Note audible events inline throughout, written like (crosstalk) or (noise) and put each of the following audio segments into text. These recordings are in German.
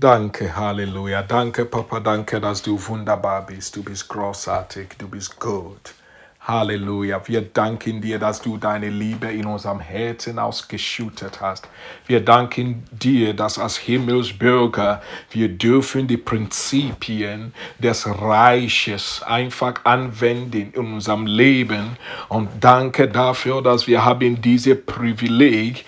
Danke, Halleluja. Danke, Papa, danke, dass du wunderbar bist. Du bist großartig, du bist gut. Halleluja. Wir danken dir, dass du deine Liebe in unserem Herzen ausgeschüttet hast. Wir danken dir, dass als Himmelsbürger wir dürfen die Prinzipien des Reiches einfach anwenden in unserem Leben. Und danke dafür, dass wir haben diese Privileg,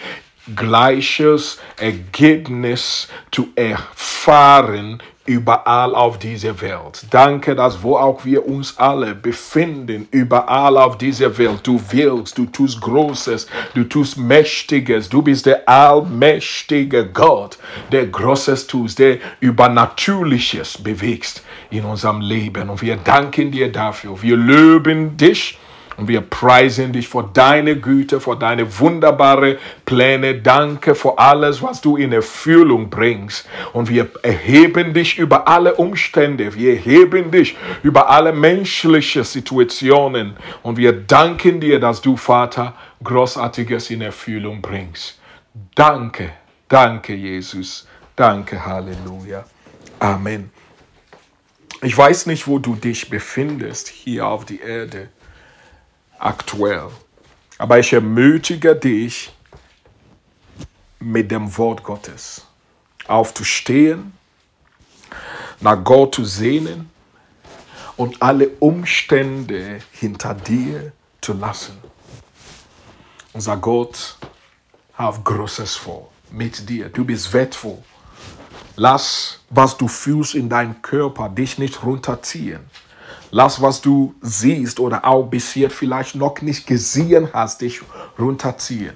gleiches Ergebnis zu erfahren überall auf dieser Welt. Danke, dass wo auch wir uns alle befinden, überall auf dieser Welt, du willst, du tust Großes, du tust Mächtiges, du bist der allmächtige Gott, der Großes tust, der Übernatürliches bewegst in unserem Leben. Und wir danken dir dafür. Wir loben dich und wir preisen dich für deine Güte, für deine wunderbaren Pläne. Danke für alles, was du in Erfüllung bringst. Und wir erheben dich über alle Umstände. Wir erheben dich über alle menschlichen Situationen. Und wir danken dir, dass du, Vater, Großartiges in Erfüllung bringst. Danke, danke, Jesus. Danke, Halleluja. Amen. Ich weiß nicht, wo du dich befindest hier auf der Erde aktuell. Aber ich ermutige dich, mit dem Wort Gottes aufzustehen, nach Gott zu sehnen und alle Umstände hinter dir zu lassen. Unser Gott hat Großes vor mit dir. Du bist wertvoll. Lass, was du fühlst in deinem Körper, dich nicht runterziehen. Lass, was du siehst oder auch bisher vielleicht noch nicht gesehen hast, dich runterziehen,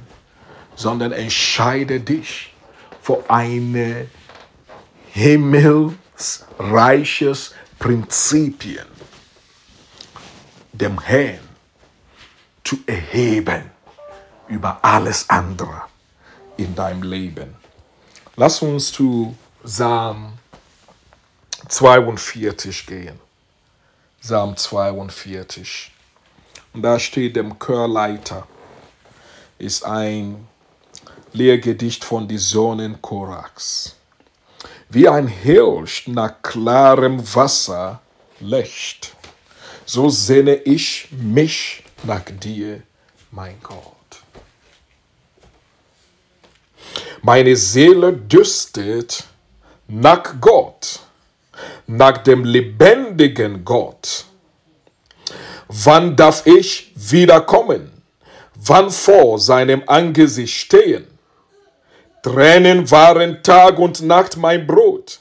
sondern entscheide dich für eine himmelsreiches Prinzipien, dem Herrn zu erheben über alles andere in deinem Leben. Lass uns zu Psalm 42 gehen. Psalm 42. Und da steht dem Chörleiter, ist ein Lehrgedicht von die Sohnen Korachs. Wie ein Hirsch nach klarem Wasser lächt, so sehne ich mich nach dir, mein Gott. Meine Seele dürstet nach Gott nach dem lebendigen Gott. Wann darf ich wiederkommen? Wann vor seinem Angesicht stehen? Tränen waren Tag und Nacht mein Brot,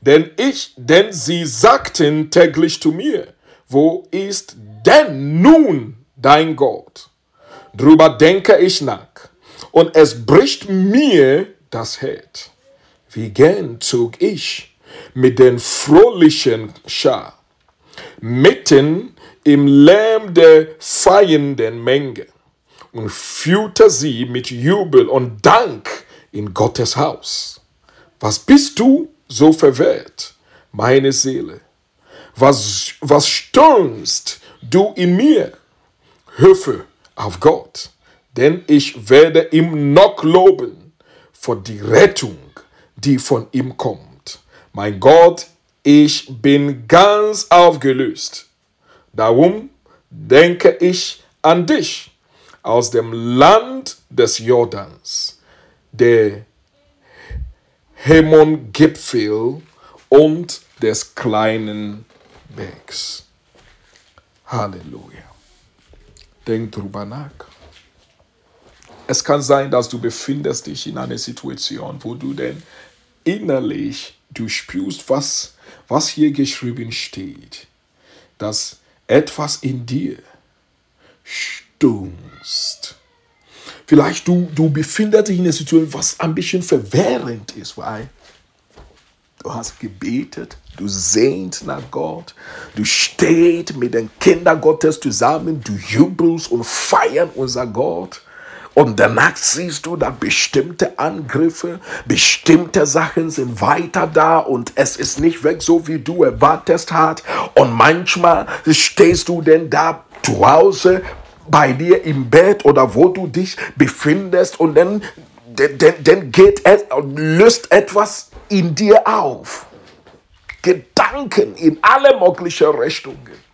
denn ich, denn sie sagten täglich zu mir, wo ist denn nun dein Gott? Drüber denke ich nach, und es bricht mir das Herz. Wie gern zog ich mit den fröhlichen Schar, mitten im Lärm der feiernden Menge und führte sie mit Jubel und Dank in Gottes Haus. Was bist du so verwehrt, meine Seele? Was, was stürmst du in mir? Höfe auf Gott, denn ich werde ihm noch loben für die Rettung, die von ihm kommt. Mein Gott, ich bin ganz aufgelöst. Darum denke ich an dich aus dem Land des Jordans, der Hemon-Gipfel und des kleinen Bergs. Halleluja. Denk drüber nach. Es kann sein, dass du befindest dich in einer Situation, wo du denn innerlich du spürst, was, was hier geschrieben steht, dass etwas in dir stunst. Vielleicht du, du befindest dich in einer Situation, was ein bisschen verwirrend ist, weil du hast gebetet, du sehnst nach Gott, du stehst mit den Kindern Gottes zusammen, du jubelst und feierst unser Gott. Und danach siehst du, dass bestimmte Angriffe, bestimmte Sachen sind weiter da und es ist nicht weg, so wie du erwartest hast. Und manchmal stehst du denn da zu Hause bei dir im Bett oder wo du dich befindest und dann, dann, dann geht es, löst etwas in dir auf. Gedanken in alle möglichen Richtungen.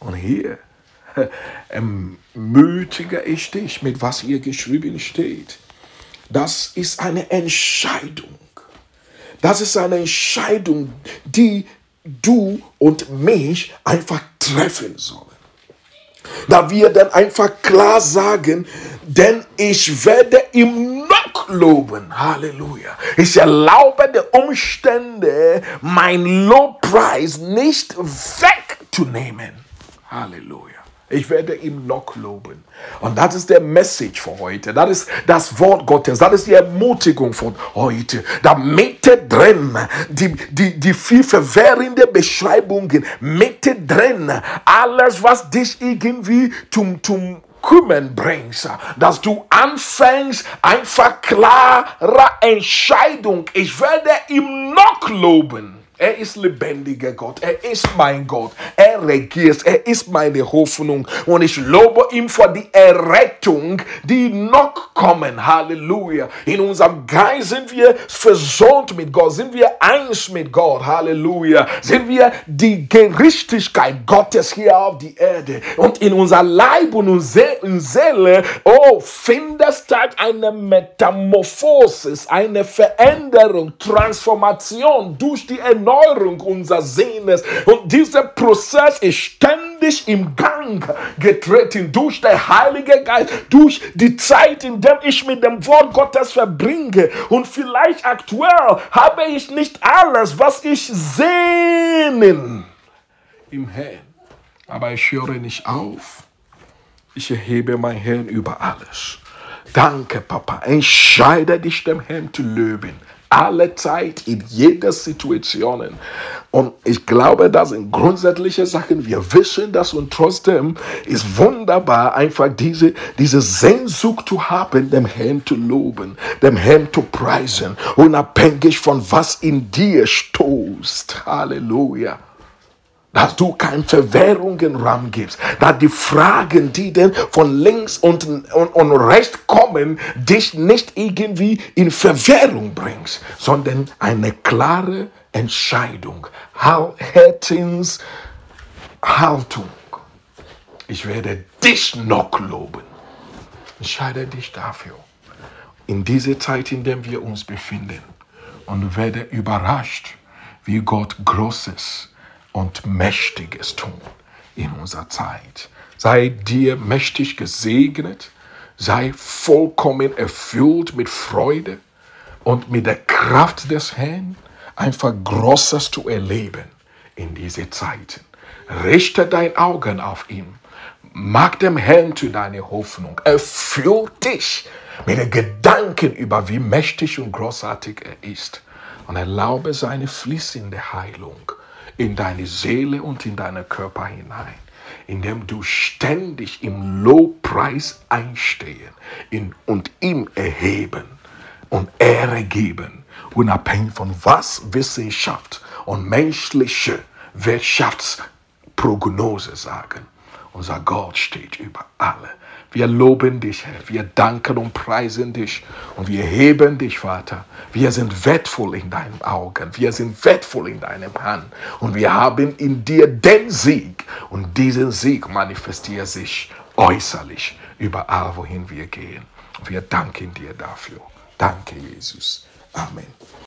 Und hier (laughs) ermutige ich dich mit was hier geschrieben steht. Das ist eine Entscheidung. Das ist eine Entscheidung, die du und mich einfach treffen sollen. Da wir dann einfach klar sagen, denn ich werde ihm noch loben. Halleluja. Ich erlaube der Umstände, mein Lobpreis nicht wegzunehmen. Halleluja. Ich werde ihm noch loben. Und das ist der Message für heute. Das ist das Wort Gottes. Das ist die Ermutigung von heute. Da Mitte drin, die, die, die viel verwirrende Beschreibungen, Mitte drin, alles, was dich irgendwie zum, zum kümmern bringst, dass du anfängst, einfach klare Entscheidung. Ich werde ihm noch loben. Er ist lebendiger Gott. Er ist mein Gott. Er regiert. Er ist meine Hoffnung. Und ich lobe ihm für die Errettung, die noch kommen. Halleluja. In unserem Geist sind wir versöhnt mit Gott. Sind wir eins mit Gott. Halleluja. Sind wir die Gerechtigkeit Gottes hier auf die Erde. Und in unser Leib und unsere Seele, oh, findet statt eine Metamorphosis, eine Veränderung, Transformation durch die Erneuerung Erneuerung unserer Sinnes. Und dieser Prozess ist ständig im Gang getreten durch den Heiligen Geist, durch die Zeit, in der ich mit dem Wort Gottes verbringe. Und vielleicht aktuell habe ich nicht alles, was ich sehnen im Herrn. Aber ich höre nicht auf. Ich erhebe mein Herrn über alles. Danke, Papa. Entscheide dich, dem Herrn zu löben alle Zeit, in jeder Situation. Und ich glaube, das sind grundsätzliche Sachen. Wir wissen das und trotzdem ist wunderbar, einfach diese, diese Sehnsucht zu haben, dem Herrn zu loben, dem Herrn zu preisen, unabhängig von was in dir stoßt. Halleluja dass du keine Verwährungen Raum gibst, dass die Fragen, die denn von links und, und, und rechts kommen, dich nicht irgendwie in Verwährung bringst, sondern eine klare Entscheidung, Herzenshaltung. Ich werde dich noch loben. Entscheide dich dafür. In dieser Zeit, in der wir uns befinden, und werde überrascht, wie Gott Großes und Mächtiges tun in unserer Zeit. Sei dir mächtig gesegnet, sei vollkommen erfüllt mit Freude und mit der Kraft des Herrn, einfach Großes zu erleben in diese Zeiten. Richte dein Augen auf ihn. Mach dem Herrn zu deiner Hoffnung. Erfüll dich mit den Gedanken über, wie mächtig und großartig er ist. Und erlaube seine fließende Heilung in deine Seele und in deinen Körper hinein, indem du ständig im Lobpreis einstehen in, und ihm erheben und Ehre geben, unabhängig von was Wissenschaft und menschliche Wirtschaftsprognose sagen. Unser Gott steht über alle. Wir loben dich, Herr. Wir danken und preisen dich. Und wir heben dich, Vater. Wir sind wertvoll in deinen Augen. Wir sind wertvoll in deinem Hand. Und wir haben in dir den Sieg. Und diesen Sieg manifestiert sich äußerlich überall, wohin wir gehen. Wir danken dir dafür. Danke, Jesus. Amen.